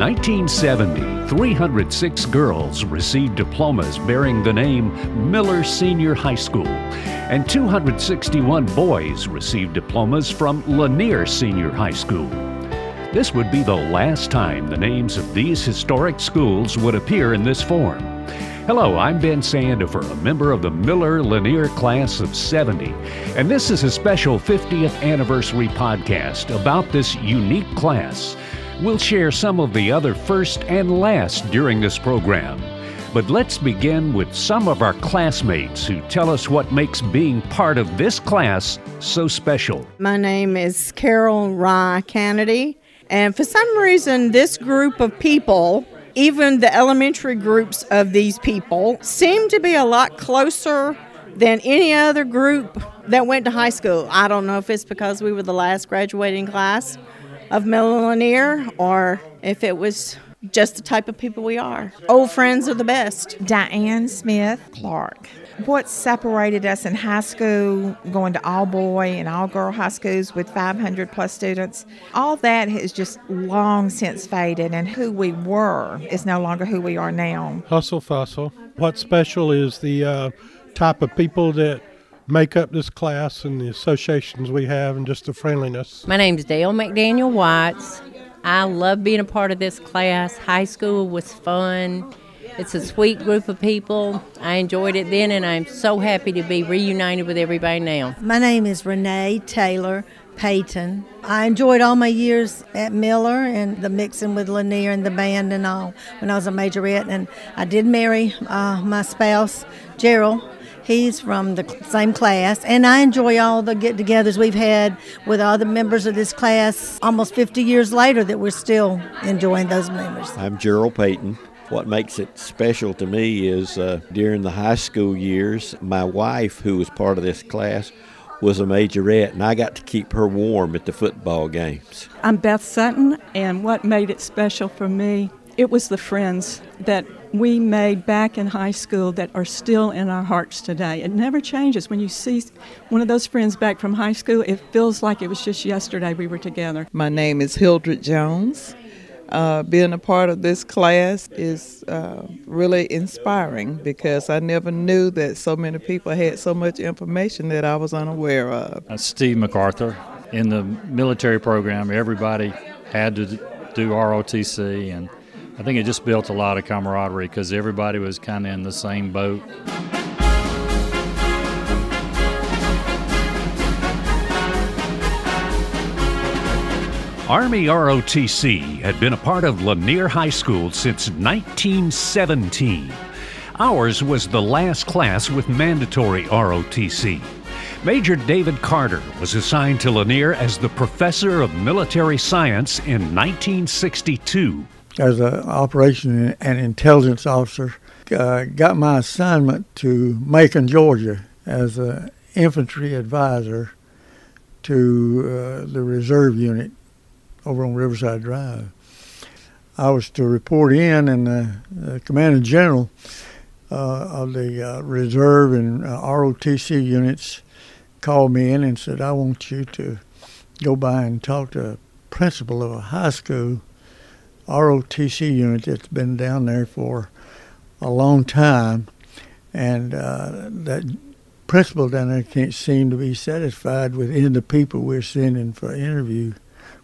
1970, 306 girls received diplomas bearing the name Miller Senior High School, and 261 boys received diplomas from Lanier Senior High School. This would be the last time the names of these historic schools would appear in this form. Hello, I'm Ben Sandifer, a member of the Miller Lanier Class of 70, and this is a special 50th anniversary podcast about this unique class. We'll share some of the other first and last during this program. But let's begin with some of our classmates who tell us what makes being part of this class so special. My name is Carol Rye Kennedy, and for some reason, this group of people even the elementary groups of these people seem to be a lot closer than any other group that went to high school. I don't know if it's because we were the last graduating class of Miller Lanier or if it was just the type of people we are. Old friends are the best. Diane Smith Clark what separated us in high school, going to all boy and all girl high schools with 500 plus students, all that has just long since faded, and who we were is no longer who we are now. Hustle Fussle. What's special is the uh, type of people that make up this class and the associations we have and just the friendliness. My name is Dale McDaniel Watts. I love being a part of this class. High school was fun. It's a sweet group of people. I enjoyed it then, and I'm so happy to be reunited with everybody now. My name is Renee Taylor Payton. I enjoyed all my years at Miller and the mixing with Lanier and the band and all when I was a majorette. And I did marry uh, my spouse, Gerald. He's from the same class, and I enjoy all the get togethers we've had with all the members of this class almost 50 years later that we're still enjoying those members. I'm Gerald Payton. What makes it special to me is uh, during the high school years, my wife, who was part of this class, was a majorette, and I got to keep her warm at the football games. I'm Beth Sutton, and what made it special for me, it was the friends that we made back in high school that are still in our hearts today. It never changes. When you see one of those friends back from high school, it feels like it was just yesterday we were together. My name is Hildred Jones. Uh, being a part of this class is uh, really inspiring because I never knew that so many people had so much information that I was unaware of. Uh, Steve MacArthur. In the military program, everybody had to do ROTC, and I think it just built a lot of camaraderie because everybody was kind of in the same boat. Army ROTC had been a part of Lanier High School since 1917. Ours was the last class with mandatory ROTC. Major David Carter was assigned to Lanier as the professor of military science in 1962. As an operation and intelligence officer, uh, got my assignment to Macon, Georgia, as an infantry advisor to uh, the reserve unit over on Riverside Drive. I was to report in, and the, the commanding general uh, of the uh, reserve and uh, ROTC units called me in and said, "I want you to go by and talk to a principal of a high school ROTC unit that's been down there for a long time, and uh, that." Principal down there can't seem to be satisfied with any of the people we're sending for interview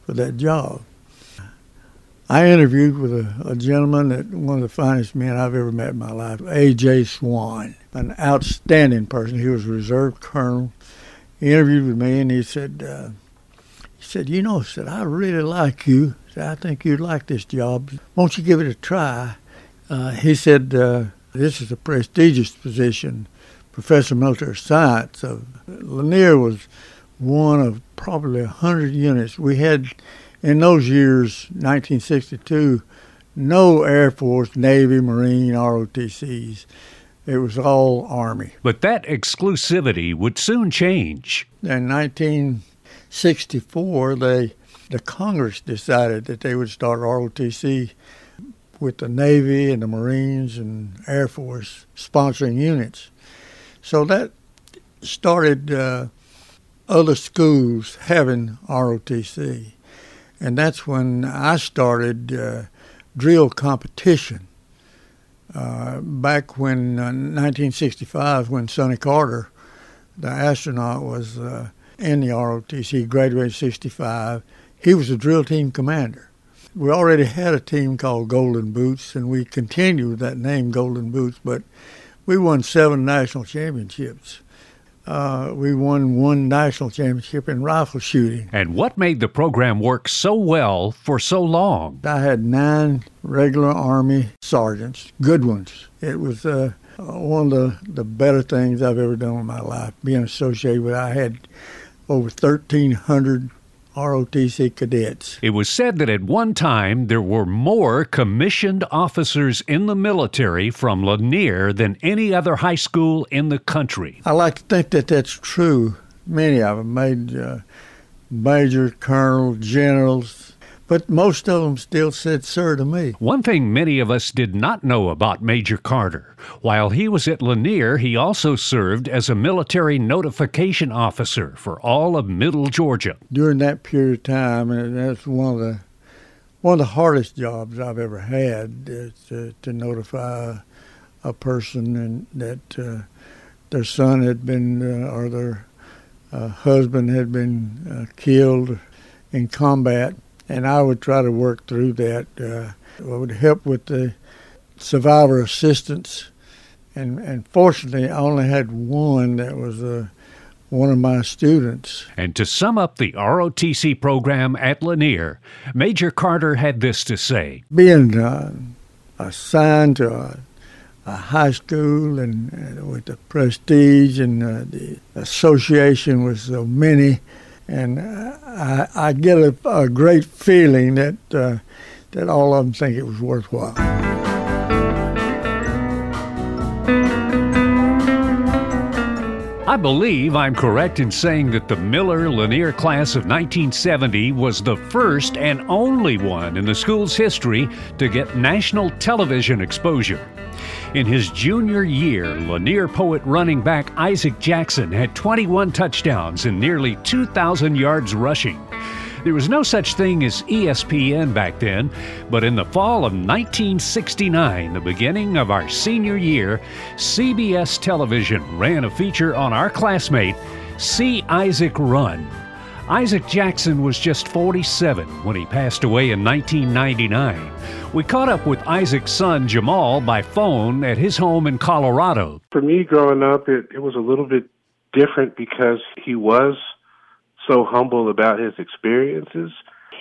for that job. I interviewed with a, a, gentleman that one of the finest men I've ever met in my life, A.J. Swan, an outstanding person. He was a reserve colonel. He interviewed with me and he said, uh, said, you know, said I really like you. Said, I think you'd like this job. Won't you give it a try? Uh, he said, uh, this is a prestigious position, professor of military science. So Lanier was one of probably 100 units. We had, in those years, 1962, no Air Force, Navy, Marine, ROTCs. It was all Army. But that exclusivity would soon change. In 1964, they, the Congress decided that they would start ROTC with the Navy and the Marines and Air Force sponsoring units. So that started uh, other schools having ROTC. And that's when I started uh, drill competition. Uh, back when uh, 1965, when Sonny Carter, the astronaut, was uh, in the ROTC, graduated 65, he was a drill team commander. We already had a team called Golden Boots, and we continued that name, Golden Boots, but we won seven national championships uh, we won one national championship in rifle shooting. And what made the program work so well for so long? I had nine regular Army sergeants, good ones. It was uh, one of the, the better things I've ever done in my life, being associated with. I had over 1,300 ROTC cadets. It was said that at one time there were more commissioned officers in the military from Lanier than any other high school in the country. I like to think that that's true. Many of them made uh, major, colonel, generals, but most of them still said sir to me. One thing many of us did not know about Major Carter while he was at Lanier, he also served as a military notification officer for all of Middle Georgia. During that period of time, and that's one of the one of the hardest jobs I've ever had is to, to notify a person and that uh, their son had been uh, or their uh, husband had been uh, killed in combat and I would try to work through that. Uh, I would help with the survivor assistance, and and fortunately, I only had one that was a uh, one of my students. And to sum up the ROTC program at Lanier, Major Carter had this to say Being uh, assigned to a, a, high school and, and with the prestige and uh, the association with so many, and I, I get a, a, great feeling that uh, that all of them think it was worthwhile. I believe I'm correct in saying that the Miller Lanier class of 1970 was the first and only one in the school's history to get national television exposure. In his junior year, Lanier Poet running back Isaac Jackson had 21 touchdowns and nearly 2,000 yards rushing. There was no such thing as ESPN back then, but in the fall of 1969, the beginning of our senior year, CBS television ran a feature on our classmate, See Isaac Run. Isaac Jackson was just 47 when he passed away in 1999. We caught up with Isaac's son Jamal by phone at his home in Colorado. For me, growing up, it, it was a little bit different because he was so humble about his experiences.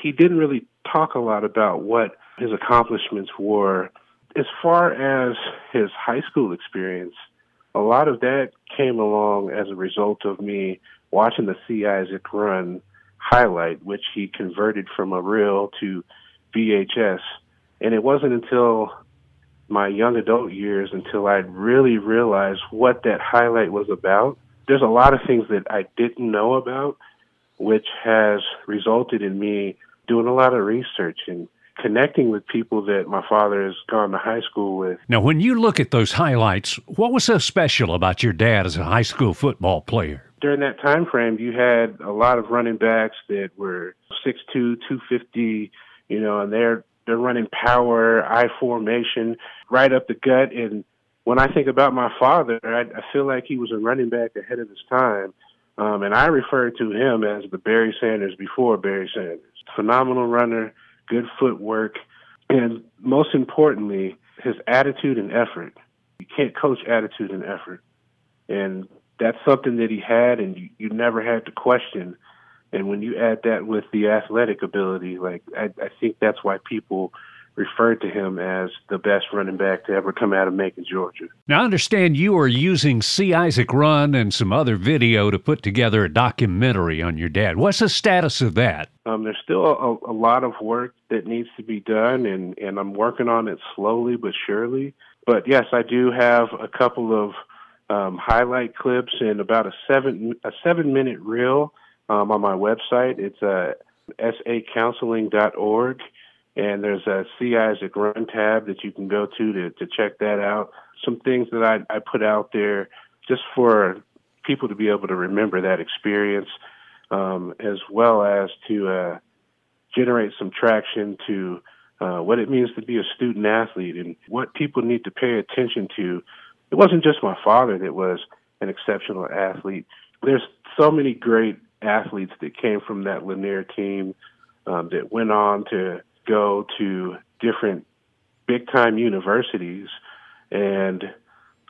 He didn't really talk a lot about what his accomplishments were. As far as his high school experience, a lot of that came along as a result of me watching the See Isaac Run highlight, which he converted from a reel to VHS. And it wasn't until my young adult years until I really realized what that highlight was about. There's a lot of things that I didn't know about, which has resulted in me doing a lot of research and connecting with people that my father has gone to high school with. Now, when you look at those highlights, what was so special about your dad as a high school football player? During that time frame, you had a lot of running backs that were 6'2", 250, you know, and they're they're running power, I formation, right up the gut. And when I think about my father, I, I feel like he was a running back ahead of his time. Um, and I refer to him as the Barry Sanders before Barry Sanders. Phenomenal runner, good footwork, and most importantly, his attitude and effort. You can't coach attitude and effort. And that's something that he had, and you, you never had to question. And when you add that with the athletic ability, like I, I think that's why people referred to him as the best running back to ever come out of Macon, Georgia. Now, I understand you are using See Isaac Run and some other video to put together a documentary on your dad. What's the status of that? Um, there's still a, a lot of work that needs to be done, and, and I'm working on it slowly but surely. But yes, I do have a couple of um, highlight clips and about a seven a seven minute reel um, on my website. It's uh, sacounseling.org and there's a See Isaac Run tab that you can go to to, to check that out. Some things that I, I put out there just for people to be able to remember that experience, um, as well as to uh, generate some traction to uh, what it means to be a student athlete, and what people need to pay attention to. It wasn't just my father that was an exceptional athlete. There's so many great athletes that came from that Lanier team um, that went on to go to different big time universities, and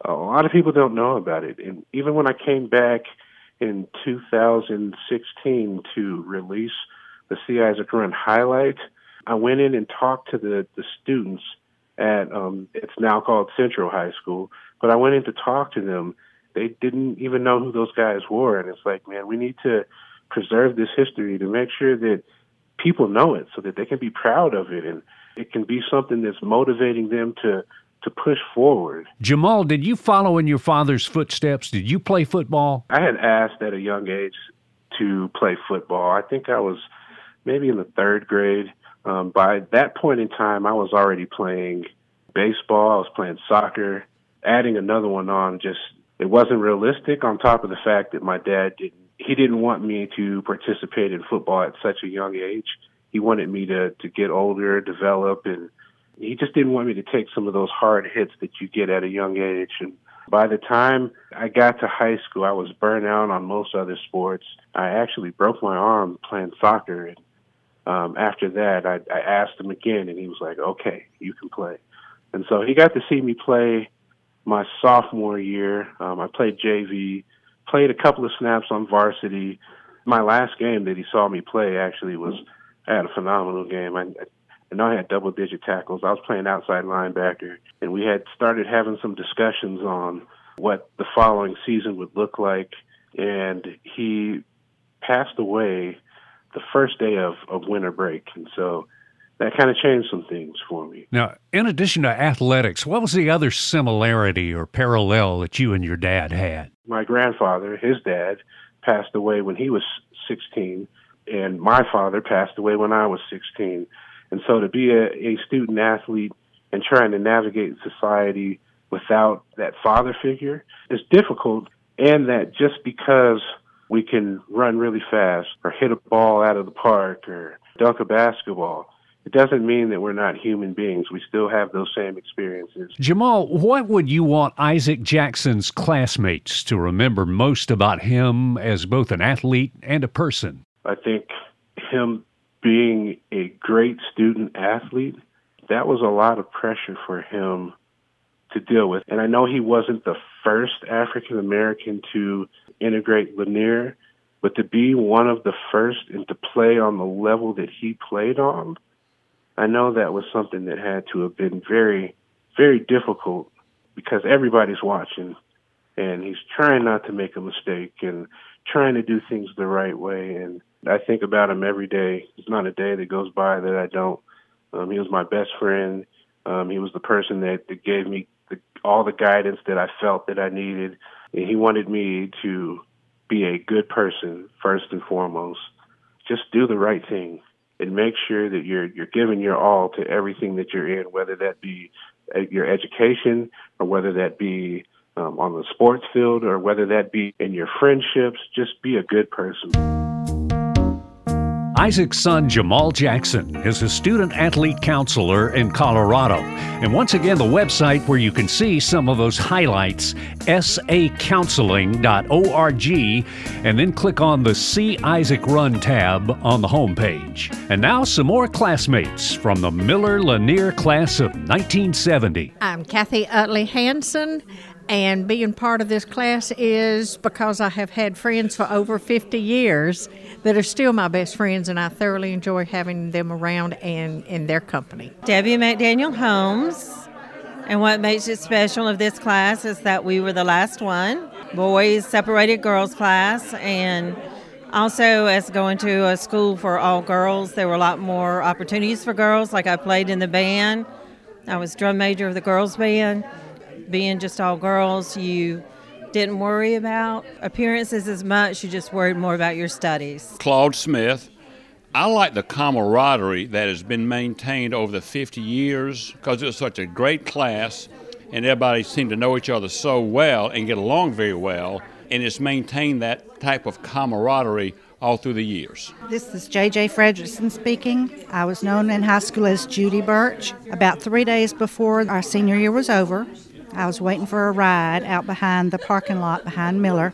a lot of people don't know about it. And even when I came back in 2016 to release the See Isaac Run highlight, I went in and talked to the, the students at um, it's now called Central High School, but I went in to talk to them. They didn't even know who those guys were, and it's like, man, we need to preserve this history to make sure that people know it so that they can be proud of it and it can be something that's motivating them to to push forward. Jamal, did you follow in your father's footsteps? Did you play football? I had asked at a young age to play football. I think I was maybe in the third grade. Um, by that point in time, I was already playing baseball. I was playing soccer. Adding another one on just it wasn't realistic. On top of the fact that my dad didn't he didn't want me to participate in football at such a young age. He wanted me to to get older, develop, and he just didn't want me to take some of those hard hits that you get at a young age. And by the time I got to high school, I was burnt out on most other sports. I actually broke my arm playing soccer. And um, after that, I, I asked him again, and he was like, okay, you can play. And so he got to see me play my sophomore year. Um, I played JV, played a couple of snaps on varsity. My last game that he saw me play actually was I had a phenomenal game. I, I know I had double digit tackles. I was playing outside linebacker, and we had started having some discussions on what the following season would look like. And he passed away the first day of, of winter break. And so that kind of changed some things for me. Now, in addition to athletics, what was the other similarity or parallel that you and your dad had? My grandfather, his dad, passed away when he was 16, and my father passed away when I was 16. And so to be a, a student athlete and trying to navigate society without that father figure is difficult. And that just because we can run really fast or hit a ball out of the park or dunk a basketball, it doesn't mean that we're not human beings. We still have those same experiences. Jamal, what would you want Isaac Jackson's classmates to remember most about him as both an athlete and a person? I think him being a great student athlete, that was a lot of pressure for him to deal with. And I know he wasn't the first African American to integrate Lanier, but to be one of the first and to play on the level that he played on, I know that was something that had to have been very, very difficult because everybody's watching and he's trying not to make a mistake and trying to do things the right way. And I think about him every day. There's not a day that goes by that I don't. Um, he was my best friend. Um, he was the person that, that gave me the, all the guidance that I felt that I needed. He wanted me to be a good person first and foremost. Just do the right thing and make sure that you're you're giving your all to everything that you're in, whether that be uh, your education or whether that be um, on the sports field or whether that be in your friendships. Just be a good person. Isaac's son Jamal Jackson is a student athlete counselor in Colorado. And once again, the website where you can see some of those highlights, sacounseling.org, and then click on the See Isaac Run tab on the homepage. And now, some more classmates from the Miller Lanier class of 1970. I'm Kathy Utley Hanson, and being part of this class is because I have had friends for over 50 years that are still my best friends, and I thoroughly enjoy having them around and in their company. Debbie McDaniel Holmes. And what makes it special of this class is that we were the last one. Boys separated girls class, and also as going to a school for all girls, there were a lot more opportunities for girls. Like I played in the band, I was drum major of the girls' band being just all girls, you didn't worry about appearances as much. You just worried more about your studies. Claude Smith. I like the camaraderie that has been maintained over the 50 years because it was such a great class and everybody seemed to know each other so well and get along very well. And it's maintained that type of camaraderie all through the years. This is J.J. Fredrickson speaking. I was known in high school as Judy Birch. About three days before our senior year was over, I was waiting for a ride out behind the parking lot behind Miller,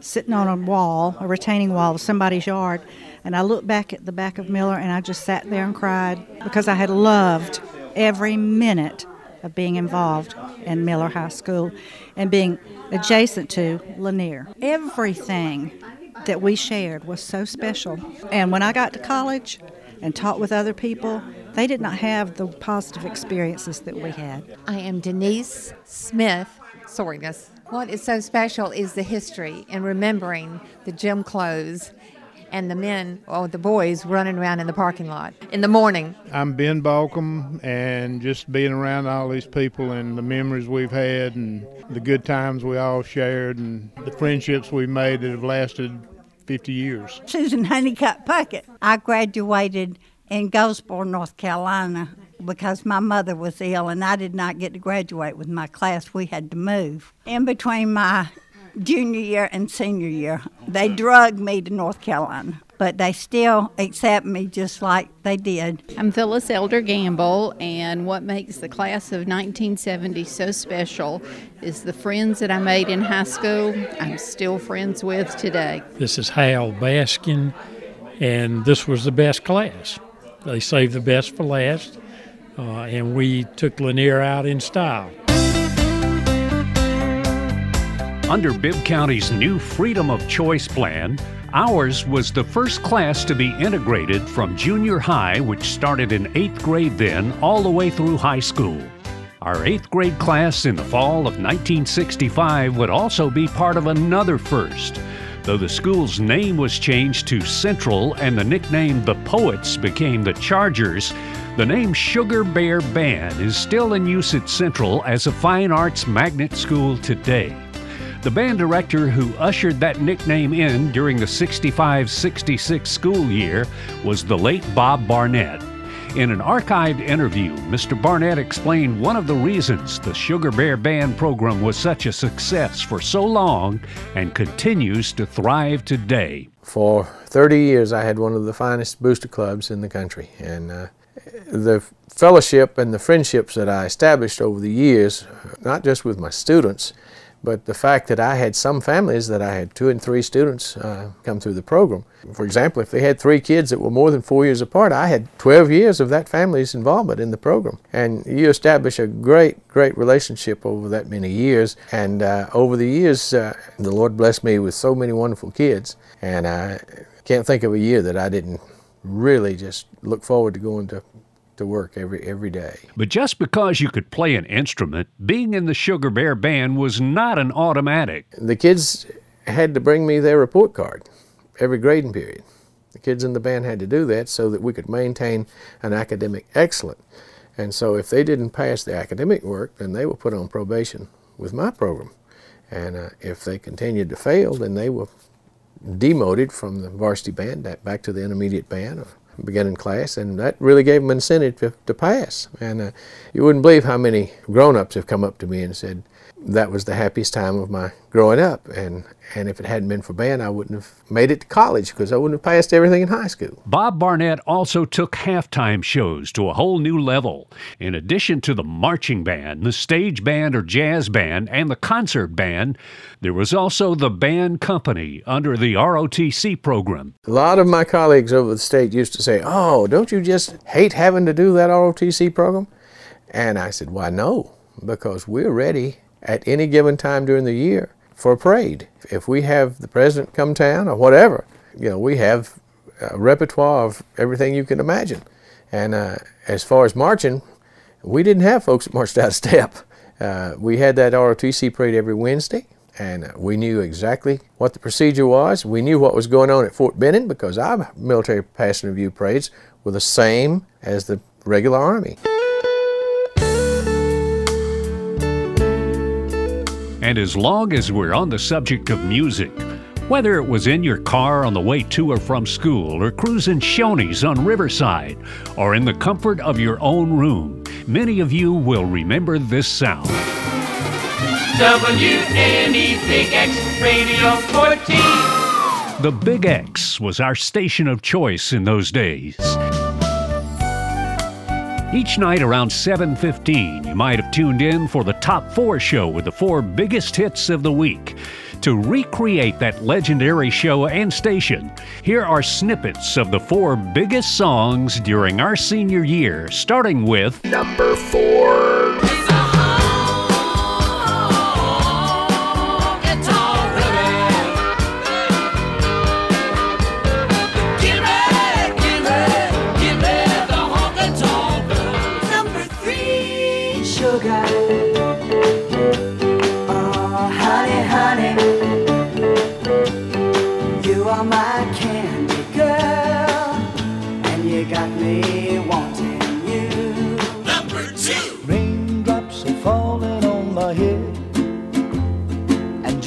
sitting on a wall, a retaining wall of somebody's yard. And I looked back at the back of Miller and I just sat there and cried because I had loved every minute of being involved in Miller High School and being adjacent to Lanier. Everything that we shared was so special. And when I got to college and taught with other people, they did not have the positive experiences that we had. I am Denise Smith Sorgas. What is so special is the history and remembering the gym clothes and the men or the boys running around in the parking lot in the morning. I'm Ben Balcom, and just being around all these people and the memories we've had and the good times we all shared and the friendships we made that have lasted 50 years. Susan Honeycutt Puckett. I graduated in Goldsboro, North Carolina because my mother was ill and I did not get to graduate with my class. We had to move. In between my junior year and senior year. They drugged me to North Carolina, but they still accept me just like they did. I'm Phyllis Elder Gamble, and what makes the class of 1970 so special is the friends that I made in high school, I'm still friends with today. This is Hal Baskin, and this was the best class. They saved the best for last, uh, and we took Lanier out in style. Under Bibb County's new Freedom of Choice plan, ours was the first class to be integrated from junior high, which started in eighth grade then, all the way through high school. Our eighth grade class in the fall of 1965 would also be part of another first. Though the school's name was changed to Central and the nickname The Poets became the Chargers, the name Sugar Bear Band is still in use at Central as a fine arts magnet school today. The band director who ushered that nickname in during the 65 66 school year was the late Bob Barnett. In an archived interview, Mr. Barnett explained one of the reasons the Sugar Bear Band program was such a success for so long and continues to thrive today. For 30 years, I had one of the finest booster clubs in the country, and uh, the fellowship and the friendships that I established over the years, not just with my students, but the fact that I had some families that I had two and three students uh, come through the program. For example, if they had three kids that were more than four years apart, I had 12 years of that family's involvement in the program. And you establish a great, great relationship over that many years. And uh, over the years, uh, the Lord blessed me with so many wonderful kids. And I can't think of a year that I didn't really just look forward to going to to work every every day. But just because you could play an instrument, being in the Sugar Bear band was not an automatic. The kids had to bring me their report card every grading period. The kids in the band had to do that so that we could maintain an academic excellence. And so if they didn't pass the academic work, then they were put on probation with my program. And uh, if they continued to fail, then they were demoted from the varsity band back to the intermediate band or beginning class, and that really gave them incentive to, to pass. And uh, you wouldn't believe how many grown-ups have come up to me and said, that was the happiest time of my growing up. And, and if it hadn't been for band, I wouldn't have made it to college because I wouldn't have passed everything in high school. Bob Barnett also took halftime shows to a whole new level. In addition to the marching band, the stage band or jazz band, and the concert band, there was also the band company under the ROTC program. A lot of my colleagues over the state used to say, Oh, don't you just hate having to do that ROTC program? And I said, Why, no, because we're ready at any given time during the year for a parade. If we have the president come town or whatever, you know, we have a repertoire of everything you can imagine. And uh, as far as marching, we didn't have folks that marched out of step. Uh, we had that ROTC parade every Wednesday, and we knew exactly what the procedure was. We knew what was going on at Fort Benning because our military passing review parades were the same as the regular Army. And as long as we're on the subject of music, whether it was in your car on the way to or from school, or cruising Shoney's on Riverside, or in the comfort of your own room, many of you will remember this sound. WNE Big X Radio 14. The Big X was our station of choice in those days. Each night around 7:15, you might have tuned in for the Top 4 show with the four biggest hits of the week. To recreate that legendary show and station, here are snippets of the four biggest songs during our senior year, starting with number 4.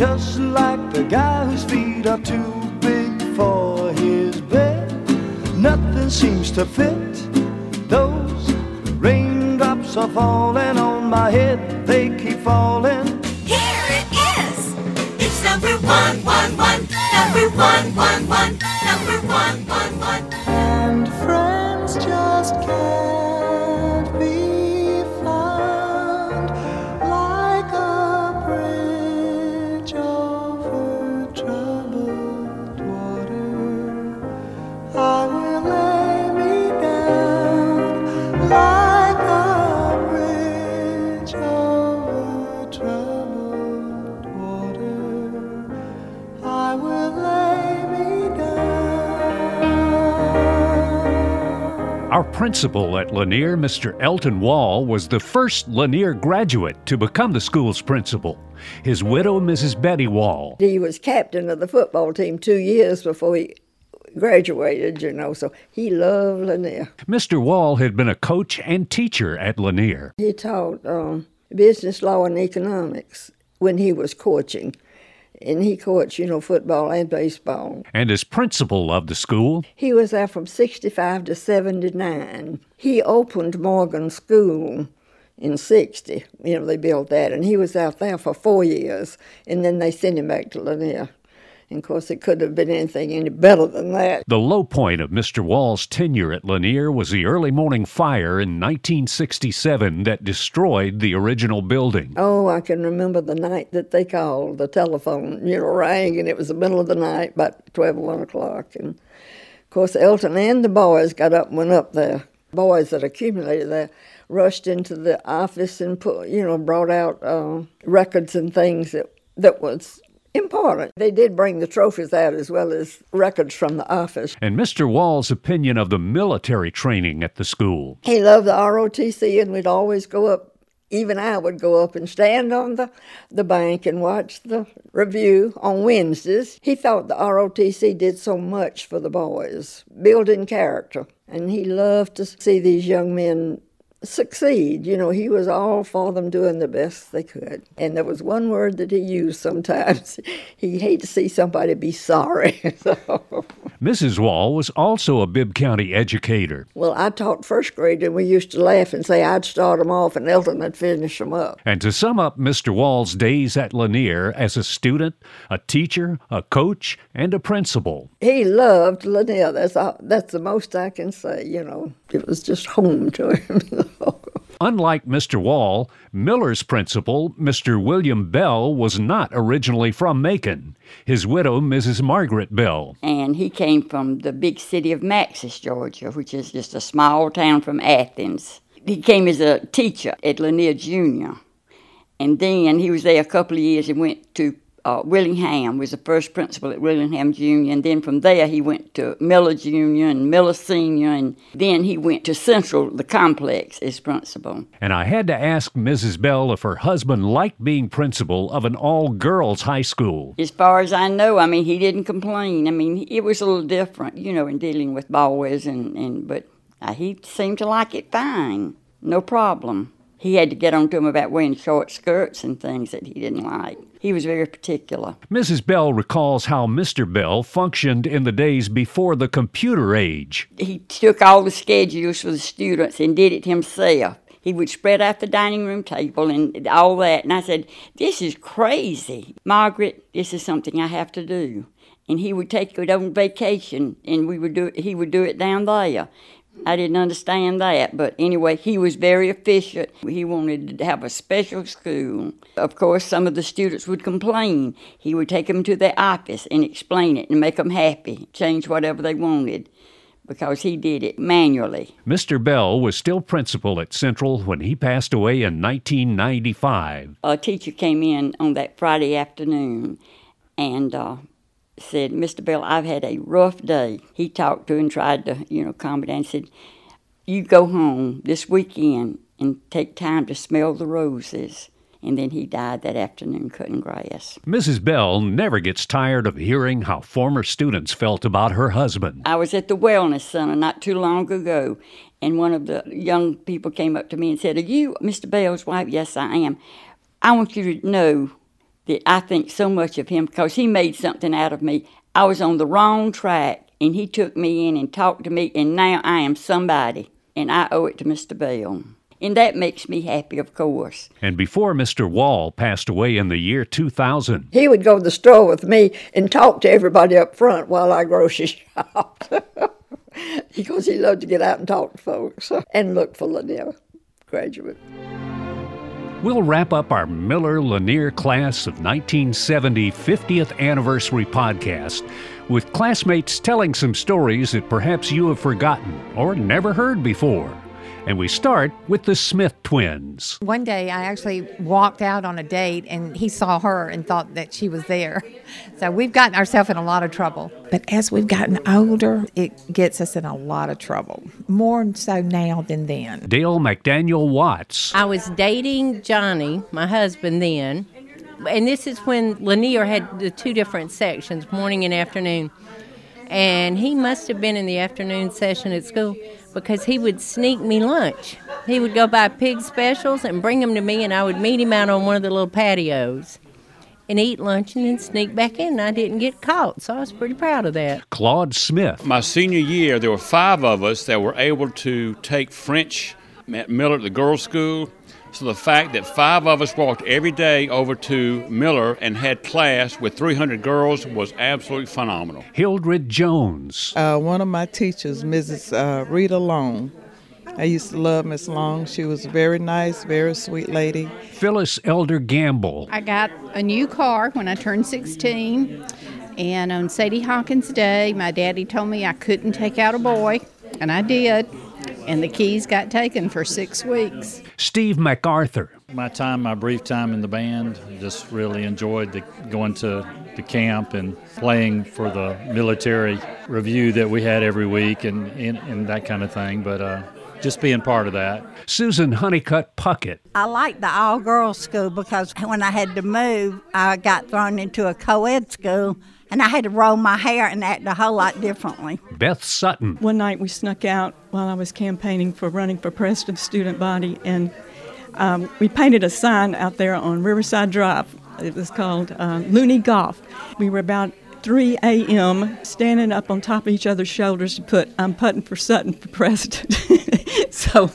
Just like the guy whose feet are too big for his bed. Nothing seems to fit. Those raindrops are falling on my head, they keep falling. Here it is! It's number one, one, one, number one, one, one, Our principal at Lanier, Mr. Elton Wall, was the first Lanier graduate to become the school's principal. His widow, Mrs. Betty Wall. He was captain of the football team two years before he graduated, you know, so he loved Lanier. Mr. Wall had been a coach and teacher at Lanier. He taught um, business law and economics when he was coaching. And he coached, you know, football and baseball. And as principal of the school, He was there from 65 to 79. He opened Morgan School in 60. You know, they built that, and he was out there for four years, and then they sent him back to Lanier. And of course, it couldn't have been anything any better than that. the low point of Mr. Wall's tenure at Lanier was the early morning fire in 1967 that destroyed the original building. Oh, I can remember the night that they called. The telephone, you know, rang, and it was the middle of the night, about 12, 1 o'clock. And of course, Elton and the boys got up and went up there. Boys that accumulated there rushed into the office and put, you know, brought out uh, records and things that that was important. They did bring the trophies out as well as records from the office. And Mr. Wall's opinion of the military training at the school. He loved the ROTC, and we'd always go up. Even I would go up and stand on the, the bank and watch the review on Wednesdays. He thought the ROTC did so much for the boys, building character. And he loved to see these young men succeed. You know, he was all for them doing the best they could. And there was one word that he used sometimes. he hated to see somebody be sorry. so, Mrs. Wall was also a Bibb County educator. well, I taught first grade, and we used to laugh and say I'd start them off and Elton would finish them up. And to sum up Mr. Wall's days at Lanier as a student, a teacher, a coach, and a principal. He loved Lanier. That's all, that's the most I can say. You know, it was just home to him. Unlike Mr. Wall, Miller's principal, Mr. William Bell, was not originally from Macon. His widow, Mrs. Margaret Bell. and he came from the big city of Maxeys, Georgia, which is just a small town from Athens. He came as a teacher at Lanier Junior, and then he was there a couple of years and went to uh, Willingham, was the first principal at Willingham Junior, and then from there he went to Miller Junior and Miller Senior, and then he went to Central, the complex, as principal. And I had to ask Mrs. Bell if her husband liked being principal of an all girls high school. As far as I know, I mean, he didn't complain. I mean, it was a little different, you know, in dealing with boys, and, and but uh, he seemed to like it fine, no problem. He had to get on to him about wearing short skirts and things that he didn't like. He was very particular. Mrs. Bell recalls how Mr. Bell functioned in the days before the computer age. He took all the schedules for the students and did it himself. He would spread out the dining room table and all that. And I said, This is crazy. Margaret, this is something I have to do. and he would take it on vacation, and we would do it, he would do it down there. I didn't understand that, but anyway, he was very efficient. He wanted to have a special school. Of course, some of the students would complain. He would take them to the office and explain it and make them happy, change whatever they wanted, because he did it manually. Mr. Bell was still principal at Central when he passed away in 1995. A teacher came in on that Friday afternoon and uh, said, Mr. Bell, I've had a rough day. He talked to and tried to, you know, calm her down and said, You go home this weekend and take time to smell the roses. And then he died that afternoon cutting grass. Mrs. Bell never gets tired of hearing how former students felt about her husband. I was at the Wellness Center not too long ago, and one of the young people came up to me and said, Are you Mr. Bell's wife? Yes, I am. I want you to know that I think so much of him because he made something out of me. I was on the wrong track, and he took me in and talked to me, and now I am somebody, and I owe it to Mr. Bell. And that makes me happy, of course. And before Mr. Wall passed away in the year 2000, He would go to the store with me and talk to everybody up front while I grocery shopped. because he loved to get out and talk to folks and look for Lanier graduate. We'll wrap up our Miller Lanier Class of 1970 50th Anniversary podcast with classmates telling some stories that perhaps you have forgotten or never heard before. And we start with the Smith twins. One day I actually walked out on a date and he saw her and thought that she was there. So we've gotten ourselves in a lot of trouble. But as we've gotten older, it gets us in a lot of trouble. More so now than then. Dale McDaniel Watts. I was dating Johnny, my husband then, and this is when Lanier had the two different sections, morning and afternoon. And he must have been in the afternoon session at school because he would sneak me lunch. He would go buy pig specials and bring them to me, and I would meet him out on one of the little patios and eat lunch and then sneak back in. And I didn't get caught, so I was pretty proud of that. Claude Smith. My senior year, there were five of us that were able to take French at Miller at the girls' school. So the fact that five of us walked every day over to Miller and had class with 300 girls was absolutely phenomenal. Hildred Jones. Uh, one of my teachers, Mrs. Uh, Rita Long. I used to love Miss Long. She was a very nice, very sweet lady. Phyllis Elder Gamble. I got a new car when I turned 16, and on Sadie Hawkins Day, my daddy told me I couldn't take out a boy, and I did, and the keys got taken for six weeks. Steve MacArthur. My time, my brief time in the band, just really enjoyed the, going to the camp and playing for the military review that we had every week and, and, and that kind of thing. But uh, just being part of that. Susan Honeycutt Puckett. I liked the all girls school because when I had to move, I got thrown into a co ed school and I had to roll my hair and act a whole lot differently. Beth Sutton. One night we snuck out while I was campaigning for running for president of student body, and um, we painted a sign out there on Riverside Drive. It was called uh, Looney Golf. We were about 3 a.m. standing up on top of each other's shoulders to put "I'm putting for Sutton for president." so,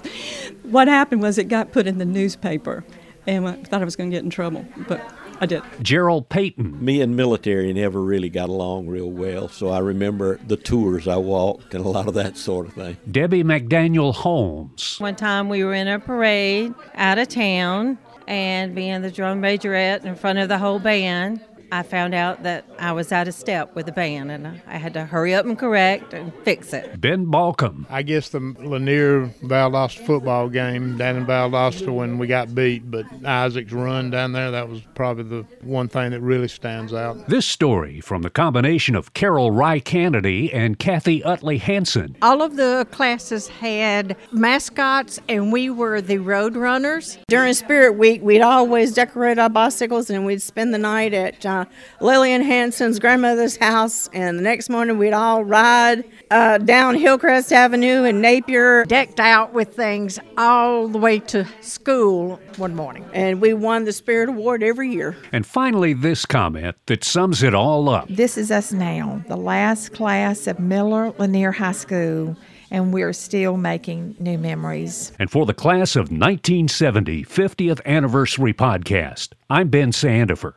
what happened was it got put in the newspaper, and I thought I was going to get in trouble, but I did. Gerald Payton. Me and military never really got along real well, so I remember the tours I walked and a lot of that sort of thing. Debbie McDaniel Holmes. One time we were in a parade out of town, and being the drum majorette in front of the whole band, I found out that I was out of step with the band, and I had to hurry up and correct and fix it. Ben Balcom. I guess the Lanier Valdosta football game down in Valdosta when we got beat, but Isaac's run down there, that was probably the one thing that really stands out. This story from the combination of Carol Rye Kennedy and Kathy Utley Hanson. All of the classes had mascots, and we were the road runners. During Spirit Week, we'd always decorate our bicycles and we'd spend the night at uh, uh, Lillian Hanson's grandmother's house. And the next morning, we'd all ride uh, down Hillcrest Avenue in Napier. Decked out with things all the way to school one morning. And we won the Spirit Award every year. And finally, this comment that sums it all up. This is us now, the last class of Miller Lanier High School, and we're still making new memories. And for the class of 1970 50th Anniversary podcast, I'm Ben Sandifer.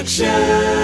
Productions.